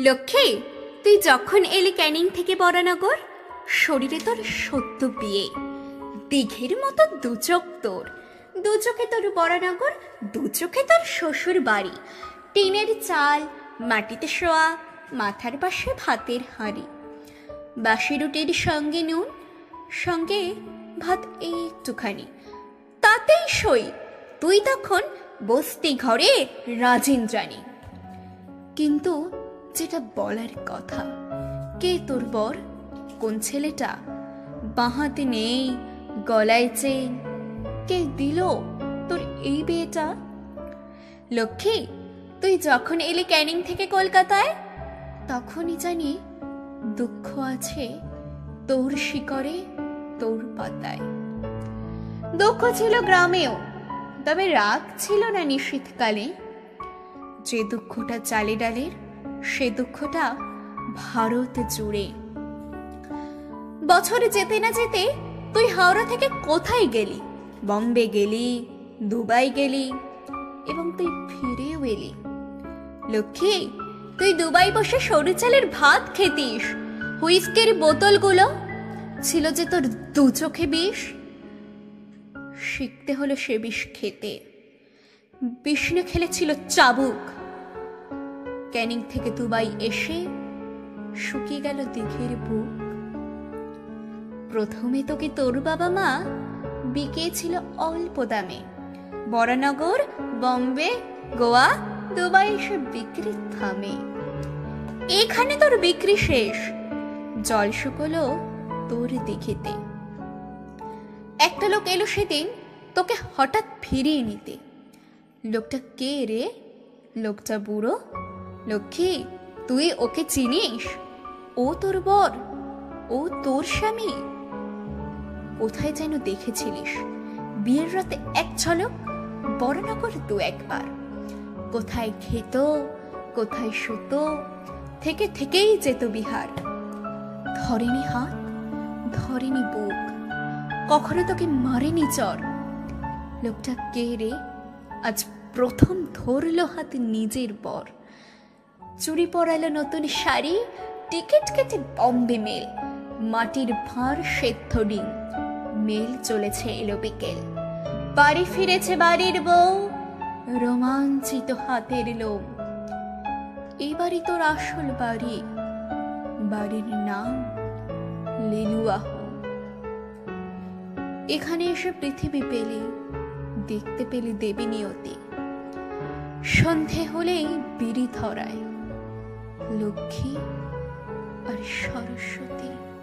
লক্ষ্মী, তুই যখন এলি ক্যানিং থেকে বরানগর শরীরে তোর সত্য বিয়ে। দিঘের মতো দু চোখ তোর। দু চোখে তোর বরানগর দু চোখে তোর শ্বশুর বাড়ি টিনের চাল, মাটিতে শোয়া, মাথার পাশে ভাতের হাঁড়ি। বাসি রুটির সঙ্গে নুন, সঙ্গে ভাত একটুখানি। তাতেই সই। তুই তখন বস্তি ঘরে রাজেন্দ্রাণী। কিন্তু যেটা বলার কথা। কে তোর বর? কোন ছেলেটা? বাঁহাতে নেই, গলায় চেন কে দিল তোর এই বিয়েটা? লক্ষ্মী, তুই যখন এলি ক্যানিং থেকে কলকাতায়, তখনই জানি দুঃখ আছে তোর শিকরে তোর পাতায়। দুঃখ ছিল গ্রামেও, তবে রাগ ছিল না নিশীথকালে যে দুঃখটা চালে ডালের সে দুঃখটা ভারত জুড়ে। বছর যেতে না যেতে তুই হাওড়া থেকে কোথায় গেলি? বম্বে গেলি, দুবাই গেলি, এবং তুই ফিরেও এলি। লক্ষ্মী, তুই দুবাই বসে সরু চালের ভাত খেতিস। হুইস্কের বোতলগুলো ছিল যে তোর দু চোখে বিষ। শিখতে হলো সে বিষ খেতে। বিষ্ণু খেলেছিল চাবুক। ক্যানিং থেকে দুবাই এসে শুকিয়ে গেল দিঘের বুক। প্রথমে তোকে তোর বাবা মা বিকিয়েছিল অল্প দামে? বরানগর, বম্বে, গোয়া, দুবাই এসে বিক্রি থামে। এখানে তোর বিক্রি শেষ। জল শুকলো তোর দিঘিতে। একটা লোক এলো সেদিন তোকে হঠাৎ ফিরিয়ে নিতে। লোকটা কে রে? লোকটা বুড়ো? লক্ষ্মী, তুই ওকে চিনিস? ও তোর বর, ও তোর স্বামী। কোথায় যেন দেখেছিলিস, বিয়ের রাতে এক ঝলক বড়নগর দু একবার। কোথায় খেত, কোথায় শুত, থেকে থেকেই যেত বিহার। ধরেনি হাত, ধরেনি বুক, কখনো তোকে মারেনি চর লোকটা কে রে? আজ প্রথম ধরলো হাত নিজের বর। চুরি পরালো নতুন শাড়ি, টিকিট কেটে বম্বে মেল, মাটির ভাঁড় সেদ্ধ ডিম। মেল চলেছে এলো বিকেল। বাড়ি ফিরেছে বাড়ির বউ, রোমাঞ্চিত হাতের লোম। এবারই তোর আসল বাড়ি, বাড়ির নাম লিলুয়াহ এখানে এসে পৃথিবী পেলে, দেখতে পেলে দেবী নিয়তি। সন্ধে হলেই বিড়ি ধরায়। লক্ষ্মী আর সরস্বতী।